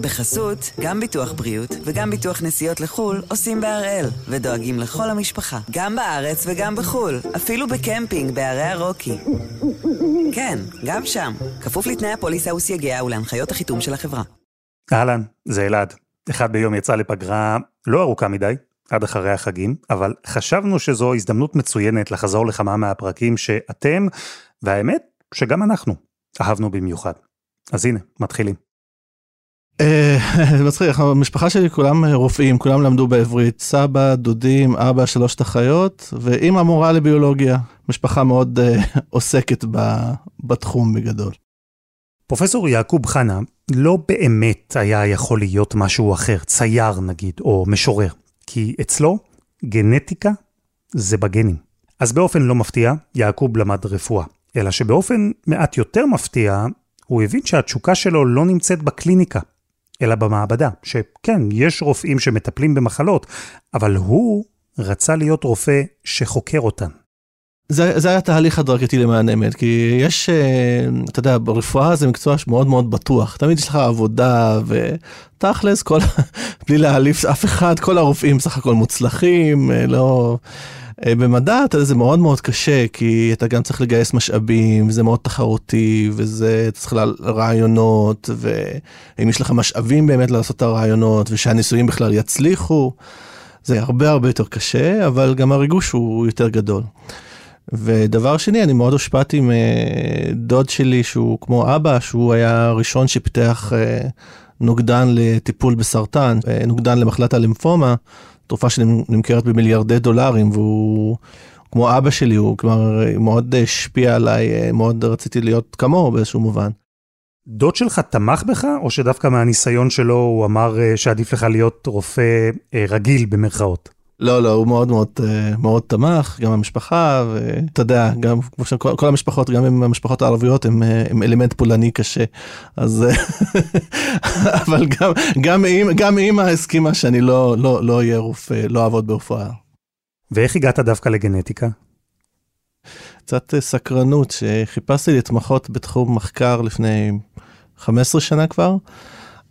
בחסות, גם ביטוח בריאות וגם ביטוח נסיעות לחו"ל עושים בהראל, ודואגים לכל המשפחה, גם בארץ וגם בחו"ל, אפילו בקמפינג בערי הרוקי. כן, גם שם, כפוף לתנאי הפוליסה וסייגיה ולהנחיות החיתום של החברה. אהלן, זה אלעד. אחד ביום יצא לפגרה לא ארוכה מדי, עד אחרי החגים, אבל חשבנו שזו הזדמנות מצוינת לחזור לכמה מהפרקים שאתם, והאמת שגם אנחנו, אהבנו במיוחד. אז הנה, מתחילים. אה, זה מצחיק, המשפחה שלי כולם רופאים, כולם למדו בעברית, סבא, דודים, אבא, שלושת אחיות, ואימא מורה לביולוגיה, משפחה מאוד uh, עוסקת בתחום בגדול. פרופסור יעקוב חנה לא באמת היה יכול להיות משהו אחר, צייר נגיד, או משורר, כי אצלו גנטיקה זה בגנים. אז באופן לא מפתיע, יעקוב למד רפואה, אלא שבאופן מעט יותר מפתיע, הוא הבין שהתשוקה שלו לא נמצאת בקליניקה, אלא במעבדה, שכן, יש רופאים שמטפלים במחלות, אבל הוא רצה להיות רופא שחוקר אותן. זה, זה היה תהליך הדרגתי למען אמת, כי יש, אה, אתה יודע, ברפואה זה מקצוע שמאוד מאוד בטוח, תמיד יש לך עבודה ותכלס, כל, בלי להעליף אף אחד, כל הרופאים סך הכל מוצלחים, אה, לא... אה, במדע אתה יודע, זה מאוד מאוד קשה, כי אתה גם צריך לגייס משאבים, וזה מאוד תחרותי, וזה, צריך רעיונות, ואם יש לך משאבים באמת לעשות את הרעיונות, ושהניסויים בכלל יצליחו, זה הרבה הרבה יותר קשה, אבל גם הריגוש הוא יותר גדול. ודבר שני, אני מאוד הושפעתי מדוד שלי, שהוא כמו אבא, שהוא היה הראשון שפיתח אה, נוגדן לטיפול בסרטן, אה, נוגדן למחלת הלימפומה. תרופה שנמכרת במיליארדי דולרים, והוא כמו אבא שלי, הוא כלומר מאוד השפיע עליי, מאוד רציתי להיות כמוהו באיזשהו מובן. דוד שלך תמך בך, או שדווקא מהניסיון שלו הוא אמר אה, שעדיף לך להיות רופא אה, רגיל במרכאות? לא, לא, הוא מאוד מאוד אה, מאוד תמך, גם המשפחה, ואתה יודע, גם כמו שכל כל המשפחות, גם עם המשפחות הערביות, הם, אה, הם אלמנט פולני קשה. אז, אה, אבל גם, גם, גם אימא הסכימה שאני לא, לא, לא אהיה רופא, לא אעבוד ברפואה. ואיך הגעת דווקא לגנטיקה? קצת סקרנות, שחיפשתי להתמחות בתחום מחקר לפני 15 שנה כבר.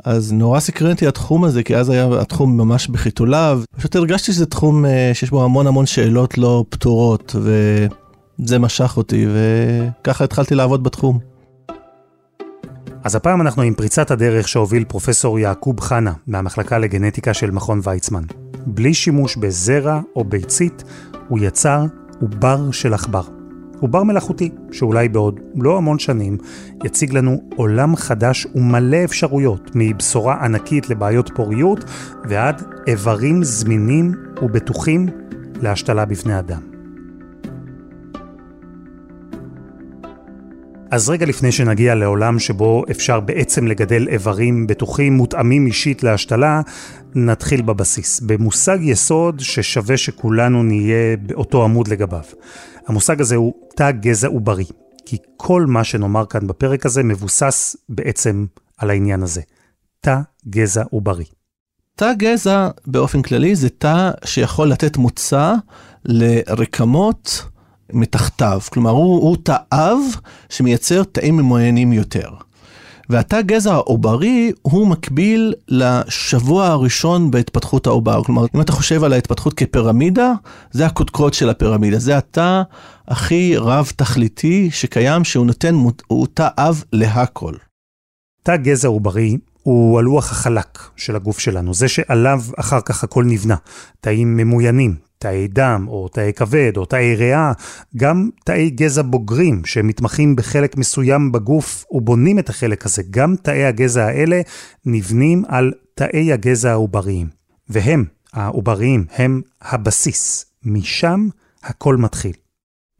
אז נורא סקרן אותי התחום הזה, כי אז היה התחום ממש בחיתוליו. פשוט הרגשתי שזה תחום אה, שיש בו המון המון שאלות לא פתורות, וזה משך אותי, וככה התחלתי לעבוד בתחום. אז הפעם אנחנו עם פריצת הדרך שהוביל פרופסור יעקוב חנה מהמחלקה לגנטיקה של מכון ויצמן. בלי שימוש בזרע או ביצית, הוא יצר עובר של עכבר. עובר מלאכותי, שאולי בעוד לא המון שנים יציג לנו עולם חדש ומלא אפשרויות, מבשורה ענקית לבעיות פוריות ועד איברים זמינים ובטוחים להשתלה בבני אדם. אז רגע לפני שנגיע לעולם שבו אפשר בעצם לגדל איברים בטוחים מותאמים אישית להשתלה, נתחיל בבסיס, במושג יסוד ששווה שכולנו נהיה באותו עמוד לגביו. המושג הזה הוא תא גזע עוברי, כי כל מה שנאמר כאן בפרק הזה מבוסס בעצם על העניין הזה. תא גזע עוברי. תא גזע באופן כללי זה תא שיכול לתת מוצא לרקמות מתחתיו, כלומר הוא, הוא תא אב שמייצר תאים ממוינים יותר. והתא גזע העוברי הוא מקביל לשבוע הראשון בהתפתחות העובר. כלומר, אם אתה חושב על ההתפתחות כפירמידה, זה הקודקוד של הפירמידה. זה התא הכי רב-תכליתי שקיים, שהוא נותן, הוא תא אב להכל. תא גזע עוברי הוא הלוח החלק של הגוף שלנו, זה שעליו אחר כך הכל נבנה. תאים ממוינים, תאי דם, או תאי כבד, או תאי ריאה, גם תאי גזע בוגרים שמתמחים בחלק מסוים בגוף ובונים את החלק הזה. גם תאי הגזע האלה נבנים על תאי הגזע העובריים. והם, העובריים, הם הבסיס. משם הכל מתחיל.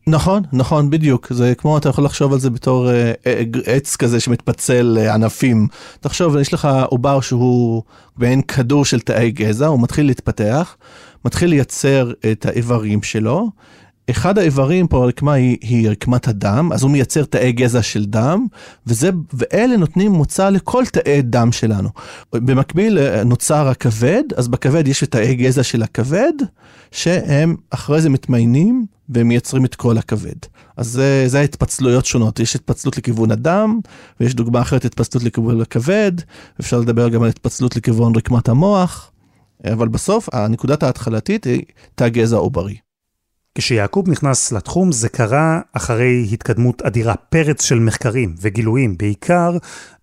נכון, נכון, בדיוק. זה כמו, אתה יכול לחשוב על זה בתור אה, אה, עץ כזה שמתפצל לענפים. תחשוב, יש לך עובר שהוא מעין כדור של תאי גזע, הוא מתחיל להתפתח. מתחיל לייצר את האיברים שלו. אחד האיברים פה, הרקמה היא, היא רקמת הדם, אז הוא מייצר תאי גזע של דם, וזה, ואלה נותנים מוצא לכל תאי דם שלנו. במקביל אה, נוצר הכבד, אז בכבד יש את תאי גזע של הכבד, שהם אחרי זה מתמיינים ומייצרים את כל הכבד. אז זה, זה ההתפצלויות שונות, יש התפצלות לכיוון הדם, ויש דוגמה אחרת התפצלות לכיוון הכבד, אפשר לדבר גם על התפצלות לכיוון רקמת המוח, אבל בסוף הנקודת ההתחלתית היא תא גזע עוברי. כשיעקוב נכנס לתחום זה קרה אחרי התקדמות אדירה, פרץ של מחקרים וגילויים, בעיקר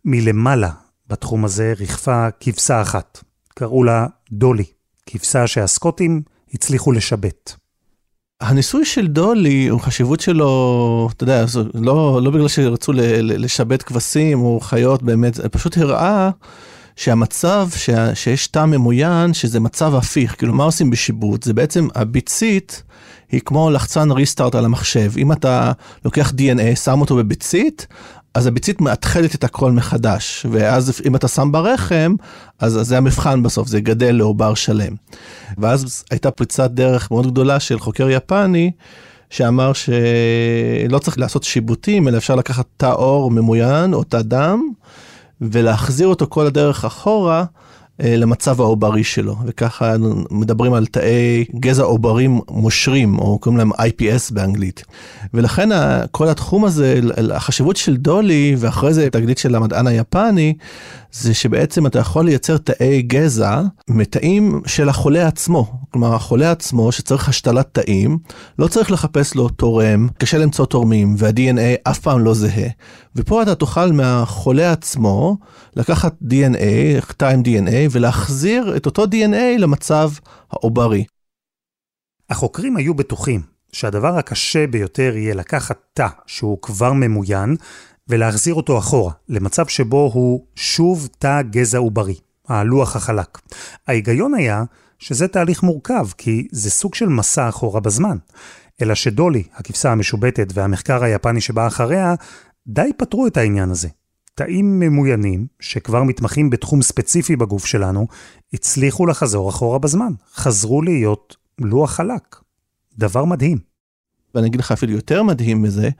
מלמעלה בתחום הזה ריחפה כבשה אחת. קראו לה דולי, כבשה שהסקוטים הצליחו לשבת. הניסוי של דולי, החשיבות שלו, אתה יודע, לא, לא בגלל שרצו לשבת כבשים או חיות באמת, פשוט הראה שהמצב, ש, שיש תא ממוין, שזה מצב הפיך, כאילו מה עושים בשיבוט? זה בעצם הביצית היא כמו לחצן ריסטארט על המחשב. אם אתה לוקח DNA, שם אותו בביצית, אז הביצית מאתחלת את הכל מחדש, ואז אם אתה שם ברחם, אז, אז זה המבחן בסוף, זה גדל לעובר שלם. ואז הייתה פריצת דרך מאוד גדולה של חוקר יפני, שאמר שלא צריך לעשות שיבוטים, אלא אפשר לקחת תא עור ממוין או תא דם, ולהחזיר אותו כל הדרך אחורה למצב העוברי שלו, וככה מדברים על תאי גזע עוברים מושרים, או קוראים להם IPS באנגלית. ולכן כל התחום הזה, החשיבות של דולי, ואחרי זה תגלית של המדען היפני, זה שבעצם אתה יכול לייצר תאי גזע מתאים של החולה עצמו. כלומר, החולה עצמו שצריך השתלת תאים, לא צריך לחפש לו תורם, קשה למצוא תורמים, וה-DNA אף פעם לא זהה. ופה אתה תוכל מהחולה עצמו לקחת DNA, תא עם DNA, ולהחזיר את אותו DNA למצב העוברי. החוקרים היו בטוחים שהדבר הקשה ביותר יהיה לקחת תא שהוא כבר ממוין, ולהחזיר אותו אחורה, למצב שבו הוא שוב תא גזע עוברי, הלוח החלק. ההיגיון היה שזה תהליך מורכב, כי זה סוג של מסע אחורה בזמן. אלא שדולי, הכבשה המשובטת והמחקר היפני שבא אחריה, די פתרו את העניין הזה. תאים ממוינים, שכבר מתמחים בתחום ספציפי בגוף שלנו, הצליחו לחזור אחורה בזמן. חזרו להיות לוח חלק. דבר מדהים. ואני אגיד לך אפילו יותר מדהים מזה,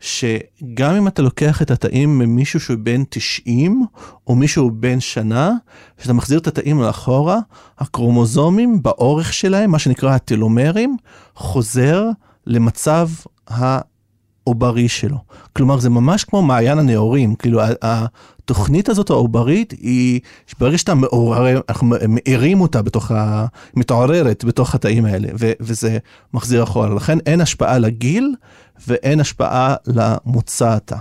שגם אם אתה לוקח את התאים ממישהו שהוא בן 90, או מישהו בן שנה, כשאתה מחזיר את התאים לאחורה, הקרומוזומים באורך שלהם, מה שנקרא הטלומרים, חוזר למצב העוברי שלו. כלומר, זה ממש כמו מעיין הנאורים, כאילו התוכנית הזאת העוברית היא, ברגע שאתה מעורר, אנחנו מאירים אותה בתוך ה... מתעוררת בתוך התאים האלה, ו, וזה מחזיר אחורה. לכן אין השפעה לגיל ואין השפעה למוצא התא.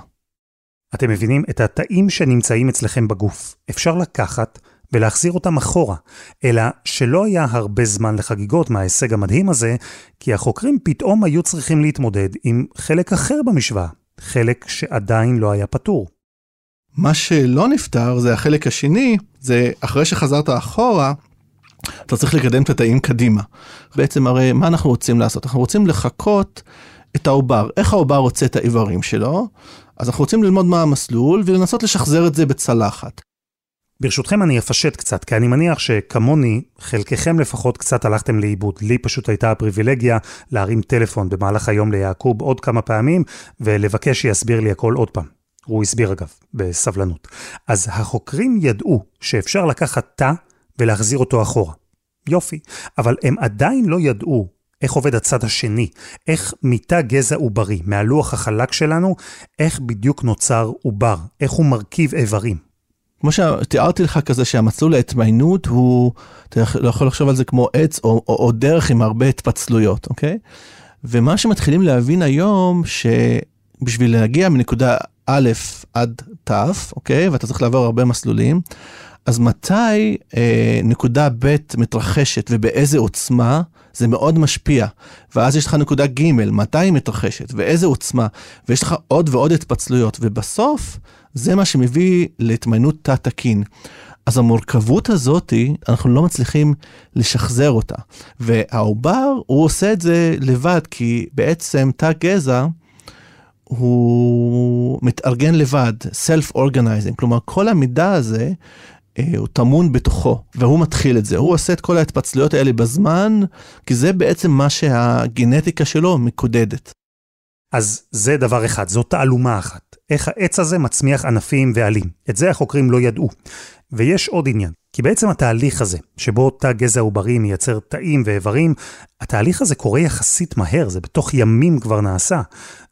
אתם מבינים? את התאים שנמצאים אצלכם בגוף אפשר לקחת ולהחזיר אותם אחורה, אלא שלא היה הרבה זמן לחגיגות מההישג המדהים הזה, כי החוקרים פתאום היו צריכים להתמודד עם חלק אחר במשוואה, חלק שעדיין לא היה פתור. מה שלא נפתר זה החלק השני, זה אחרי שחזרת אחורה, אתה צריך לקדם את התאים קדימה. בעצם הרי מה אנחנו רוצים לעשות? אנחנו רוצים לחקות את העובר, איך העובר רוצה את האיברים שלו, אז אנחנו רוצים ללמוד מה המסלול ולנסות לשחזר את זה בצלחת. ברשותכם אני אפשט קצת, כי אני מניח שכמוני, חלקכם לפחות קצת הלכתם לאיבוד. לי פשוט הייתה הפריבילגיה להרים טלפון במהלך היום ליעקוב עוד כמה פעמים, ולבקש שיסביר לי הכל עוד פעם. הוא הסביר אגב, בסבלנות. אז החוקרים ידעו שאפשר לקחת תא ולהחזיר אותו אחורה. יופי, אבל הם עדיין לא ידעו איך עובד הצד השני, איך מתא גזע עוברי, מהלוח החלק שלנו, איך בדיוק נוצר עובר, איך הוא מרכיב איברים. כמו שתיארתי לך כזה שהמסלול ההתמיינות הוא, אתה לא יכול לחשוב על זה כמו עץ או, או, או דרך עם הרבה התפצלויות, אוקיי? ומה שמתחילים להבין היום, שבשביל להגיע מנקודה א' עד ת', אוקיי? ואתה צריך לעבור הרבה מסלולים, אז מתי אה, נקודה ב' מתרחשת ובאיזה עוצמה, זה מאוד משפיע. ואז יש לך נקודה ג', מתי היא מתרחשת ואיזה עוצמה, ויש לך עוד ועוד התפצלויות, ובסוף זה מה שמביא להתמיינות תת-תקין. אז המורכבות הזאתי, אנחנו לא מצליחים לשחזר אותה. והעובר, הוא עושה את זה לבד, כי בעצם תא גזע, הוא מתארגן לבד, self-organizing, כלומר כל המידע הזה אה, הוא טמון בתוכו, והוא מתחיל את זה. הוא עושה את כל ההתפצלויות האלה בזמן, כי זה בעצם מה שהגנטיקה שלו מקודדת. אז זה דבר אחד, זו תעלומה אחת. איך העץ הזה מצמיח ענפים ועלים. את זה החוקרים לא ידעו. ויש עוד עניין. כי בעצם התהליך הזה, שבו תא גזע עוברי מייצר תאים ואיברים, התהליך הזה קורה יחסית מהר, זה בתוך ימים כבר נעשה.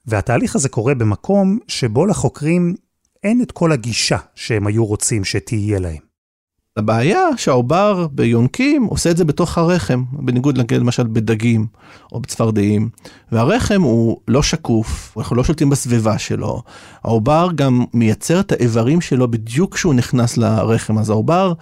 והתהליך הזה קורה במקום שבו לחוקרים אין את כל הגישה שהם היו רוצים שתהיה להם. הבעיה שהעובר ביונקים עושה את זה בתוך הרחם, בניגוד נגיד למשל בדגים או בצפרדעים. והרחם הוא לא שקוף, אנחנו לא שולטים בסביבה שלו. העובר גם מייצר את האיברים שלו בדיוק כשהוא נכנס לרחם, אז העובר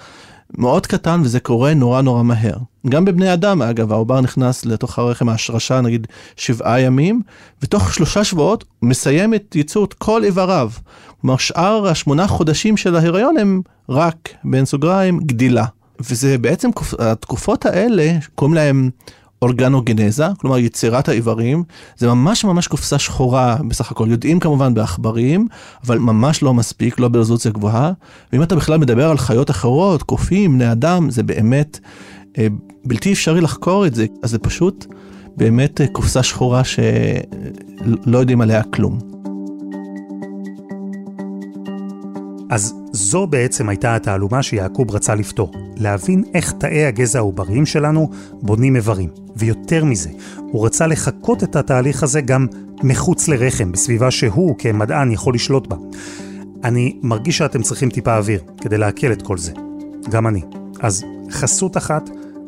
מאוד קטן וזה קורה נורא נורא מהר. גם בבני אדם אגב העובר נכנס לתוך הרחם ההשרשה נגיד שבעה ימים ותוך שלושה שבועות מסיים את ייצור כל איבריו. כלומר שאר השמונה חודשים של ההיריון הם רק בין סוגריים גדילה. וזה בעצם התקופות האלה קוראים להם אורגנוגנזה, כלומר יצירת האיברים, זה ממש ממש קופסה שחורה בסך הכל, יודעים כמובן בעכברים, אבל ממש לא מספיק, לא ברזולוציה גבוהה, ואם אתה בכלל מדבר על חיות אחרות, קופים, בני אדם, זה באמת בלתי אפשרי לחקור את זה, אז זה פשוט באמת אה, קופסה שחורה שלא יודעים עליה כלום. אז זו בעצם הייתה התעלומה שיעקוב רצה לפתור, להבין איך תאי הגזע העובריים שלנו בונים איברים. ויותר מזה, הוא רצה לחקות את התהליך הזה גם מחוץ לרחם, בסביבה שהוא כמדען יכול לשלוט בה. אני מרגיש שאתם צריכים טיפה אוויר כדי לעכל את כל זה. גם אני. אז חסות אחת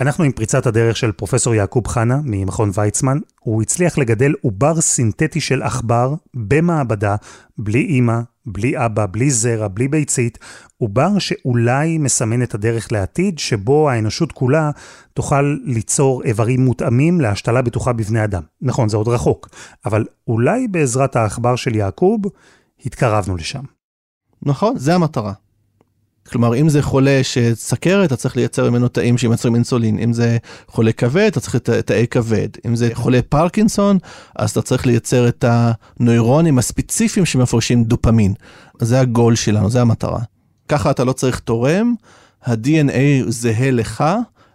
אנחנו עם פריצת הדרך של פרופסור יעקוב חנה ממכון ויצמן. הוא הצליח לגדל עובר סינתטי של עכבר במעבדה, בלי אימא, בלי אבא, בלי זרע, בלי ביצית, עובר שאולי מסמן את הדרך לעתיד שבו האנושות כולה תוכל ליצור איברים מותאמים להשתלה בטוחה בבני אדם. נכון, זה עוד רחוק, אבל אולי בעזרת העכבר של יעקוב התקרבנו לשם. נכון, זה המטרה. כלומר, אם זה חולה שסכרת, אתה צריך לייצר ממנו תאים שמייצרים אינסולין. אם זה חולה כבד, אתה צריך את תאי כבד. אם זה חולה פרקינסון, אז אתה צריך לייצר את הנוירונים הספציפיים שמפרשים דופמין. זה הגול שלנו, זה המטרה. ככה אתה לא צריך תורם, ה-DNA זהה לך,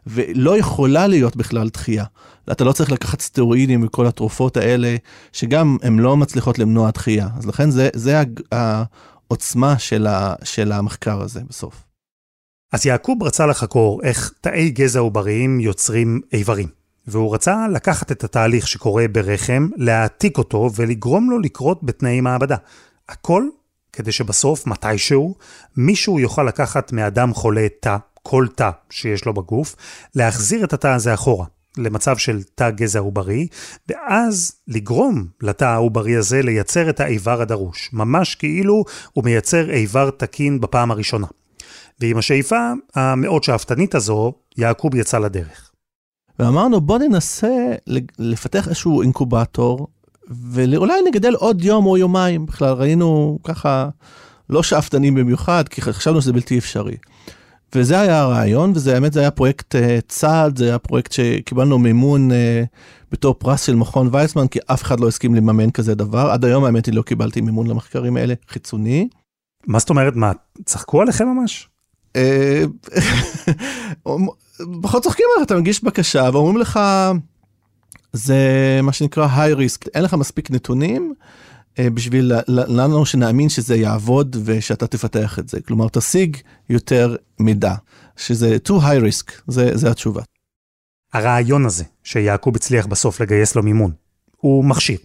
ולא יכולה להיות בכלל דחייה. אתה לא צריך לקחת סטרואידים וכל התרופות האלה, שגם הן לא מצליחות למנוע דחייה. אז לכן זה, זה העוצמה של, ה, של המחקר הזה בסוף. אז יעקוב רצה לחקור איך תאי גזע עובריים יוצרים איברים. והוא רצה לקחת את התהליך שקורה ברחם, להעתיק אותו ולגרום לו לקרות בתנאי מעבדה. הכל כדי שבסוף, מתישהו, מישהו יוכל לקחת מאדם חולה תא, כל תא שיש לו בגוף, להחזיר את התא הזה אחורה, למצב של תא גזע עוברי, ואז לגרום לתא העוברי הזה לייצר את האיבר הדרוש, ממש כאילו הוא מייצר איבר תקין בפעם הראשונה. ועם השאיפה המאוד שאפתנית הזו, יעקוב יצא לדרך. ואמרנו בוא ננסה לפתח איזשהו אינקובטור ואולי נגדל עוד יום או יומיים, בכלל ראינו ככה לא שאפתנים במיוחד, כי חשבנו שזה בלתי אפשרי. וזה היה הרעיון, וזה האמת זה היה פרויקט uh, צעד, זה היה פרויקט שקיבלנו מימון uh, בתור פרס של מכון ויצמן, כי אף אחד לא הסכים לממן כזה דבר. עד היום האמת היא לא קיבלתי מימון למחקרים האלה, חיצוני. מה זאת אומרת, מה, צחקו עליכם ממש? אה, פחות צוחקים עליך, אתה מגיש בקשה ואומרים לך, זה מה שנקרא high risk, אין לך מספיק נתונים אה, בשביל לנו שנאמין שזה יעבוד ושאתה תפתח את זה. כלומר, תשיג יותר מידע, שזה too high risk, זה, זה התשובה. הרעיון הזה, שיעקוב הצליח בסוף לגייס לו מימון, הוא מכשיר.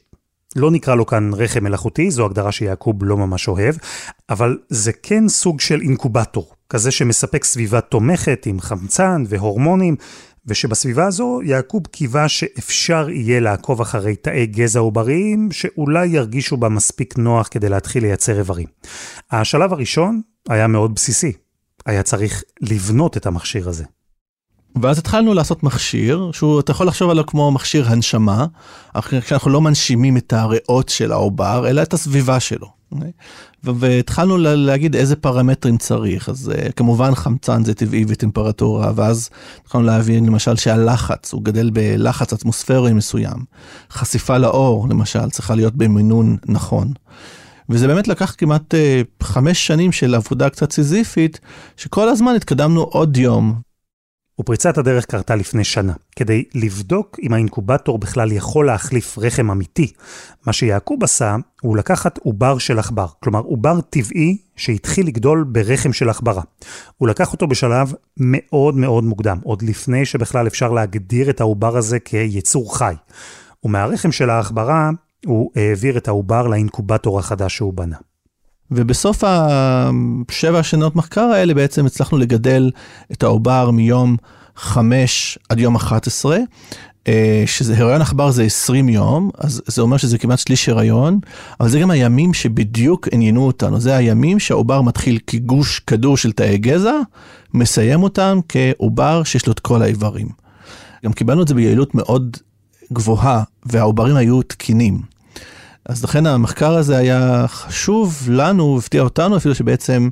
לא נקרא לו כאן רחם מלאכותי, זו הגדרה שיעקוב לא ממש אוהב, אבל זה כן סוג של אינקובטור, כזה שמספק סביבה תומכת עם חמצן והורמונים, ושבסביבה הזו יעקוב קיווה שאפשר יהיה לעקוב אחרי תאי גזע עובריים שאולי ירגישו בה מספיק נוח כדי להתחיל לייצר איברים. השלב הראשון היה מאוד בסיסי, היה צריך לבנות את המכשיר הזה. ואז התחלנו לעשות מכשיר, שהוא, אתה יכול לחשוב עליו כמו מכשיר הנשמה, כשאנחנו לא מנשימים את הריאות של העובר, אלא את הסביבה שלו. והתחלנו להגיד איזה פרמטרים צריך, אז uh, כמובן חמצן זה טבעי וטמפרטורה, ואז התחלנו להבין למשל שהלחץ, הוא גדל בלחץ אטמוספרי מסוים. חשיפה לאור, למשל, צריכה להיות במינון נכון. וזה באמת לקח כמעט uh, חמש שנים של עבודה קצת סיזיפית, שכל הזמן התקדמנו עוד יום, ופריצת הדרך קרתה לפני שנה, כדי לבדוק אם האינקובטור בכלל יכול להחליף רחם אמיתי. מה שיעקוב עשה, הוא לקחת עובר של עכבר, כלומר עובר טבעי שהתחיל לגדול ברחם של עכברה. הוא לקח אותו בשלב מאוד מאוד מוקדם, עוד לפני שבכלל אפשר להגדיר את העובר הזה כיצור חי. ומהרחם של העכברה, הוא העביר את העובר לאינקובטור החדש שהוא בנה. ובסוף השבע שנות מחקר האלה בעצם הצלחנו לגדל את העובר מיום 5 עד יום 11, אה, שזה הריון עכבר זה 20 יום, אז זה אומר שזה כמעט שליש הריון, אבל זה גם הימים שבדיוק עניינו אותנו, זה הימים שהעובר מתחיל כגוש כדור של תאי גזע, מסיים אותם כעובר שיש לו את כל האיברים. גם קיבלנו את זה ביעילות מאוד גבוהה, והעוברים היו תקינים. אז לכן המחקר הזה היה חשוב לנו, הפתיע אותנו אפילו שבעצם,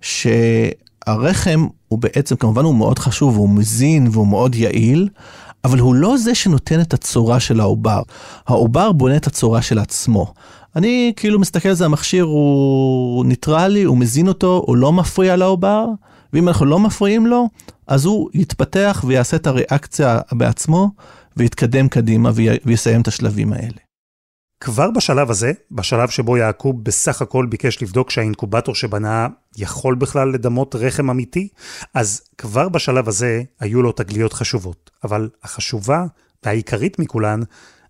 שהרחם הוא בעצם, כמובן הוא מאוד חשוב, הוא מזין והוא מאוד יעיל, אבל הוא לא זה שנותן את הצורה של העובר. העובר בונה את הצורה של עצמו. אני כאילו מסתכל על זה, המכשיר הוא ניטרלי, הוא מזין אותו, הוא לא מפריע לעובר, ואם אנחנו לא מפריעים לו, אז הוא יתפתח ויעשה את הריאקציה בעצמו, ויתקדם קדימה ויסיים את השלבים האלה. כבר בשלב הזה, בשלב שבו יעקוב בסך הכל ביקש לבדוק שהאינקובטור שבנה יכול בכלל לדמות רחם אמיתי, אז כבר בשלב הזה היו לו תגליות חשובות. אבל החשובה והעיקרית מכולן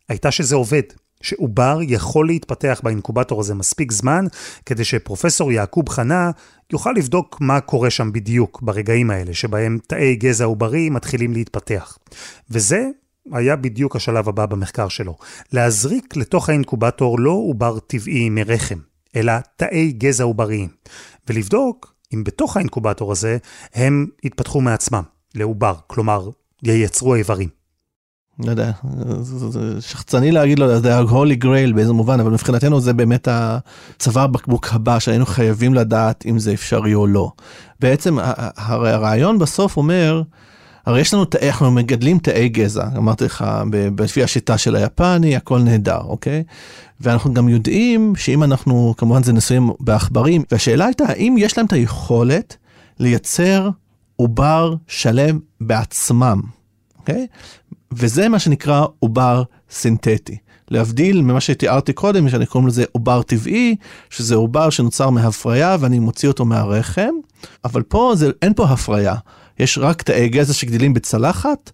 הייתה שזה עובד, שעובר יכול להתפתח באינקובטור הזה מספיק זמן, כדי שפרופסור יעקוב חנה יוכל לבדוק מה קורה שם בדיוק ברגעים האלה, שבהם תאי גזע עוברי מתחילים להתפתח. וזה היה בדיוק השלב הבא במחקר שלו. להזריק לתוך האינקובטור לא עובר טבעי מרחם, אלא תאי גזע עובריים. ולבדוק אם בתוך האינקובטור הזה הם יתפתחו מעצמם לעובר, כלומר, ייצרו איברים. לא יודע, זה שחצני להגיד לו, זה ה-holy grail באיזה מובן, אבל מבחינתנו זה באמת הצוואר בקבוק הבא שהיינו חייבים לדעת אם זה אפשרי או לא. בעצם הרעיון בסוף אומר, הרי יש לנו, אנחנו מגדלים תאי גזע, אמרתי לך, לפי השיטה של היפני, הכל נהדר, אוקיי? ואנחנו גם יודעים שאם אנחנו, כמובן זה ניסויים בעכברים, והשאלה הייתה, האם יש להם את היכולת לייצר עובר שלם בעצמם, אוקיי? וזה מה שנקרא עובר סינתטי. להבדיל ממה שתיארתי קודם, שאני קוראים לזה עובר טבעי, שזה עובר שנוצר מהפריה ואני מוציא אותו מהרחם, אבל פה זה, אין פה הפריה. יש רק תאי גזע שגדלים בצלחת,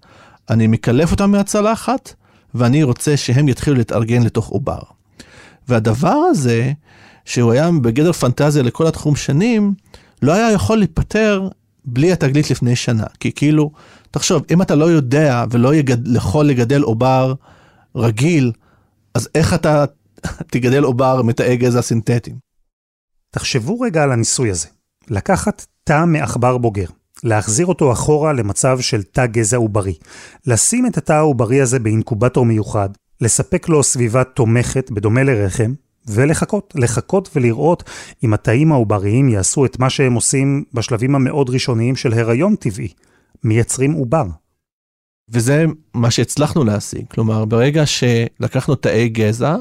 אני מקלף אותם מהצלחת, ואני רוצה שהם יתחילו להתארגן לתוך עובר. והדבר הזה, שהוא היה בגדר פנטזיה לכל התחום שנים, לא היה יכול להיפטר בלי התגלית לפני שנה. כי כאילו, תחשוב, אם אתה לא יודע ולא יגד, יכול לגדל עובר רגיל, אז איך אתה תגדל עובר מתאי גזע סינתטיים? תחשבו רגע על הניסוי הזה. לקחת תא מעכבר בוגר, להחזיר אותו אחורה למצב של תא גזע עוברי, לשים את התא העוברי הזה באינקובטור מיוחד, לספק לו סביבה תומכת בדומה לרחם, ולחכות, לחכות ולראות אם התאים העובריים יעשו את מה שהם עושים בשלבים המאוד ראשוניים של הריון טבעי, מייצרים עובר. וזה מה שהצלחנו להשיג, כלומר ברגע שלקחנו תאי גזע,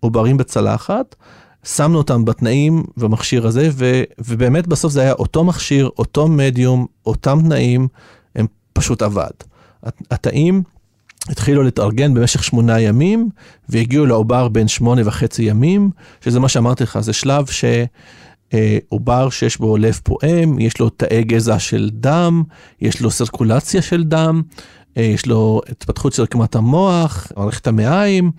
עוברים בצלחת, שמנו אותם בתנאים במכשיר הזה, ו, ובאמת בסוף זה היה אותו מכשיר, אותו מדיום, אותם תנאים, הם פשוט עבד. התאים התחילו להתארגן במשך שמונה ימים, והגיעו לעובר בין שמונה וחצי ימים, שזה מה שאמרתי לך, זה שלב שעובר שיש בו לב פועם, יש לו תאי גזע של דם, יש לו סרקולציה של דם, אה, יש לו התפתחות של רקמת המוח, מערכת המעיים.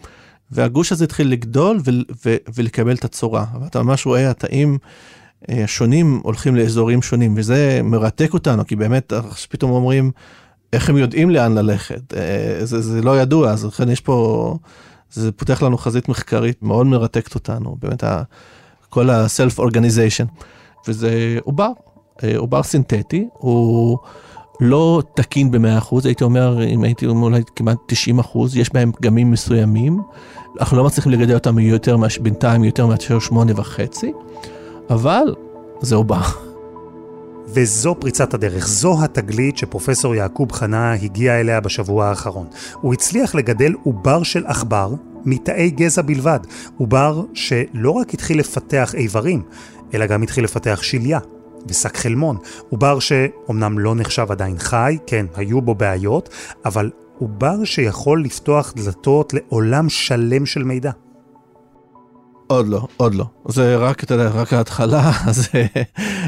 והגוש הזה התחיל לגדול ו- ו- ולקבל את הצורה. ואתה ממש רואה התאים השונים אה, הולכים לאזורים שונים, וזה מרתק אותנו, כי באמת פתאום אומרים, איך הם יודעים לאן ללכת? אה, זה, זה לא ידוע, אז לכן יש פה, זה פותח לנו חזית מחקרית מאוד מרתקת אותנו, באמת ה- כל ה-self organization, וזה עובר, אה, עובר סינתטי, הוא... לא תקין ב-100%, הייתי אומר, אם הייתי אומר אולי כמעט 90%, יש בהם פגמים מסוימים. אנחנו לא מצליחים לגדל אותם יותר, בינתיים יותר מאשר שמונה וחצי, אבל זה עובר. וזו פריצת הדרך, זו התגלית שפרופסור יעקוב חנה הגיע אליה בשבוע האחרון. הוא הצליח לגדל עובר של עכבר מתאי גזע בלבד. עובר שלא רק התחיל לפתח איברים, אלא גם התחיל לפתח שליה ושק חלמון. עובר שאומנם לא נחשב עדיין חי, כן, היו בו בעיות, אבל עובר שיכול לפתוח דלתות לעולם שלם של מידע. עוד לא, עוד לא. זה רק, אתה יודע, רק ההתחלה, זה,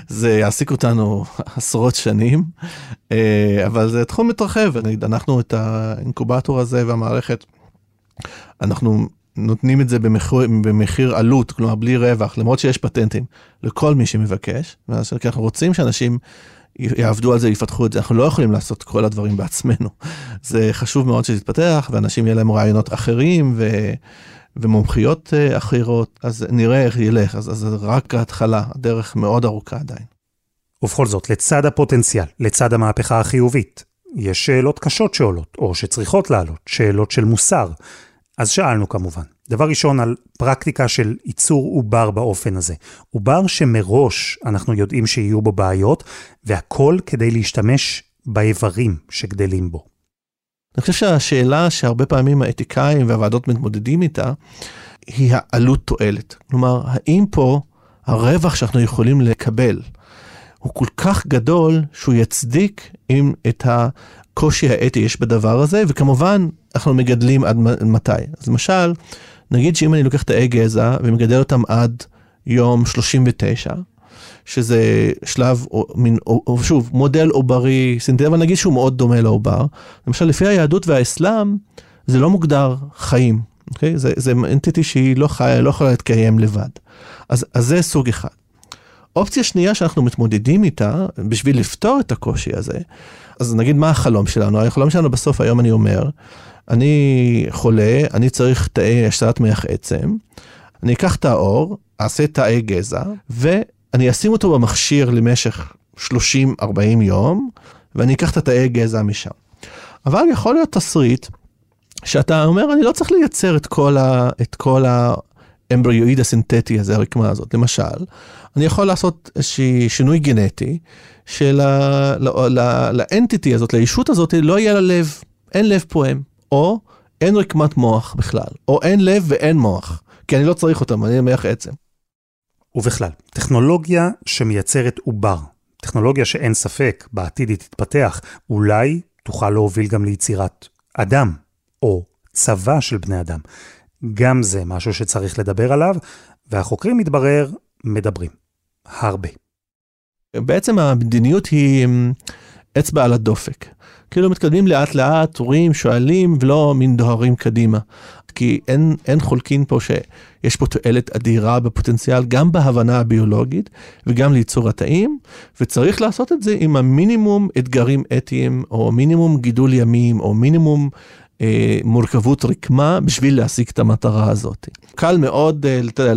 זה יעסיק אותנו עשרות שנים, אה, אבל זה תחום מתרחב. אנחנו את האינקובטור הזה והמערכת, אנחנו נותנים את זה במחיר, במחיר עלות, כלומר בלי רווח, למרות שיש פטנטים לכל מי שמבקש, כי אנחנו רוצים שאנשים יעבדו על זה, יפתחו את זה, אנחנו לא יכולים לעשות כל הדברים בעצמנו. זה חשוב מאוד שתתפתח, ואנשים יהיה להם רעיונות אחרים, ו... ומומחיות אה, אחרות, אז נראה איך ילך, אז, זה רק ההתחלה, הדרך מאוד ארוכה עדיין. ובכל זאת, לצד הפוטנציאל, לצד המהפכה החיובית, יש שאלות קשות שעולות, או שצריכות לעלות, שאלות של מוסר. אז שאלנו כמובן, דבר ראשון על פרקטיקה של ייצור עובר באופן הזה. עובר שמראש אנחנו יודעים שיהיו בו בעיות, והכל כדי להשתמש באיברים שגדלים בו. אני חושב שהשאלה שהרבה פעמים האתיקאים והוועדות מתמודדים איתה, היא העלות תועלת. כלומר, האם פה הרווח שאנחנו יכולים לקבל הוא כל כך גדול שהוא יצדיק אם את הקושי האתי יש בדבר הזה, וכמובן אנחנו מגדלים עד מתי. אז למשל, נגיד שאם אני לוקח את האי גזע ומגדל אותם עד יום 39, שזה שלב, או, מין, או, שוב, מודל עוברי סינתטי, אבל נגיד שהוא מאוד דומה לעובר. למשל, לפי היהדות והאסלאם, זה לא מוגדר חיים, אוקיי? זה, זה אנטיטי שהיא לא חיה, לא יכולה להתקיים לבד. אז, אז זה סוג אחד. אופציה שנייה שאנחנו מתמודדים איתה, בשביל לפתור את הקושי הזה, אז נגיד מה החלום שלנו? החלום שלנו בסוף, היום אני אומר, אני חולה, אני צריך תאי השתלת מח עצם, אני אקח את האור, אעשה תאי גזע, ו... אני אשים אותו במכשיר למשך 30-40 יום, ואני אקח את התאי גזע משם. אבל יכול להיות תסריט שאתה אומר, אני לא צריך לייצר את כל, ה, את כל האמבריואיד הסינתטי הזה, הרקמה הזאת. למשל, אני יכול לעשות איזשהי שינוי גנטי, שלאנטיטי הזאת, לישות הזאת, לא יהיה לה לב, אין לב פועם, או אין רקמת מוח בכלל, או אין לב ואין מוח, כי אני לא צריך אותם, אני מח עצם. ובכלל, טכנולוגיה שמייצרת עובר, טכנולוגיה שאין ספק, בעתיד היא תתפתח, אולי תוכל להוביל גם ליצירת אדם, או צבא של בני אדם. גם זה משהו שצריך לדבר עליו, והחוקרים, מתברר, מדברים. הרבה. בעצם המדיניות היא אמ, אצבע על הדופק. כאילו מתקדמים לאט לאט, רואים, שואלים, ולא מין דוהרים קדימה. כי אין, אין חולקין פה שיש פה תועלת אדירה בפוטנציאל, גם בהבנה הביולוגית וגם לייצור התאים, וצריך לעשות את זה עם המינימום אתגרים אתיים, או מינימום גידול ימים, או מינימום אה, מורכבות רקמה בשביל להשיג את המטרה הזאת. קל מאוד, אה, אתה יודע,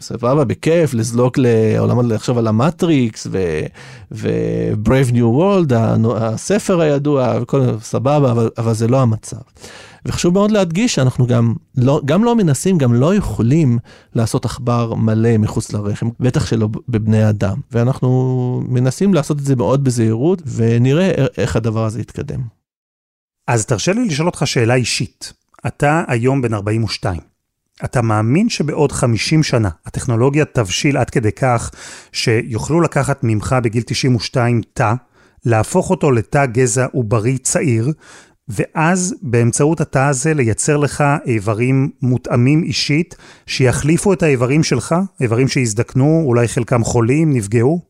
סבבה, בכיף, לזלוק לעולם, לחשוב על המטריקס ו-Brave New World, הספר הידוע, וכל סבבה, אבל, אבל זה לא המצב. וחשוב מאוד להדגיש שאנחנו גם לא, גם לא מנסים, גם לא יכולים לעשות עכבר מלא מחוץ לרחם, בטח שלא בבני אדם. ואנחנו מנסים לעשות את זה מאוד בזהירות, ונראה איך הדבר הזה יתקדם. אז תרשה לי לשאול אותך שאלה אישית. אתה היום בן 42. אתה מאמין שבעוד 50 שנה הטכנולוגיה תבשיל עד כדי כך שיוכלו לקחת ממך בגיל 92 תא, להפוך אותו לתא גזע עוברי צעיר, ואז באמצעות התא הזה לייצר לך איברים מותאמים אישית, שיחליפו את האיברים שלך, איברים שהזדקנו, אולי חלקם חולים, נפגעו?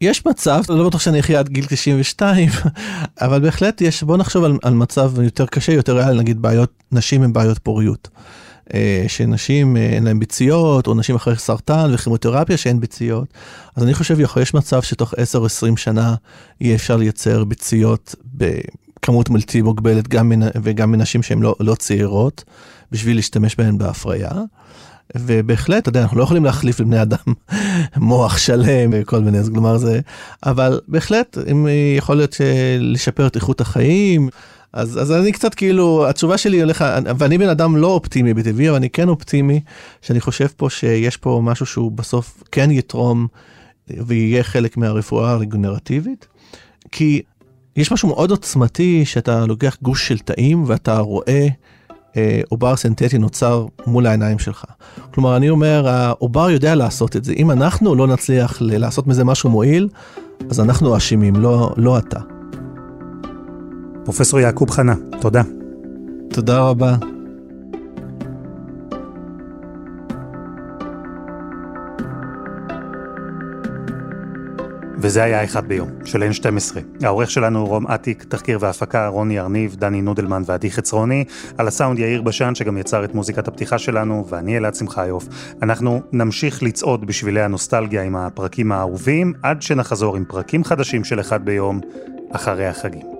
יש מצב, לא בטוח שאני אחיה עד גיל 92, אבל בהחלט יש, בוא נחשוב על, על מצב יותר קשה, יותר ריאלי, נגיד בעיות, נשים עם בעיות פוריות. אה, שנשים אה, אין להן ביציות, או נשים אחרי סרטן וכימותרפיה שאין ביציות. אז אני חושב, יש מצב שתוך 10-20 שנה יהיה אפשר לייצר ביציות בכמות בלתי מוגבלת גם וגם מנשים שהן לא, לא צעירות, בשביל להשתמש בהן בהפריה. ובהחלט, אתה יודע, אנחנו לא יכולים להחליף לבני אדם מוח שלם וכל מיני, כלומר זה, אבל בהחלט, אם יכול להיות לשפר את איכות החיים, אז, אז אני קצת כאילו, התשובה שלי הולך, ואני בן אדם לא אופטימי בטבעי, אבל אני כן אופטימי, שאני חושב פה שיש פה משהו שהוא בסוף כן יתרום ויהיה חלק מהרפואה הרגנרטיבית, כי יש משהו מאוד עוצמתי שאתה לוקח גוש של תאים ואתה רואה אה, עובר סינתטי נוצר מול העיניים שלך. כלומר, אני אומר, העובר יודע לעשות את זה. אם אנחנו לא נצליח לעשות מזה משהו מועיל, אז אנחנו אשמים, לא, לא אתה. פרופסור יעקוב חנה, תודה. תודה רבה. וזה היה אחד ביום, של N12. העורך שלנו רום אטיק, תחקיר והפקה רוני ארניב, דני נודלמן ועדי חצרוני, על הסאונד יאיר בשן שגם יצר את מוזיקת הפתיחה שלנו, ואני אלעד שמחיוף. אנחנו נמשיך לצעוד בשבילי הנוסטלגיה עם הפרקים האהובים, עד שנחזור עם פרקים חדשים של אחד ביום, אחרי החגים.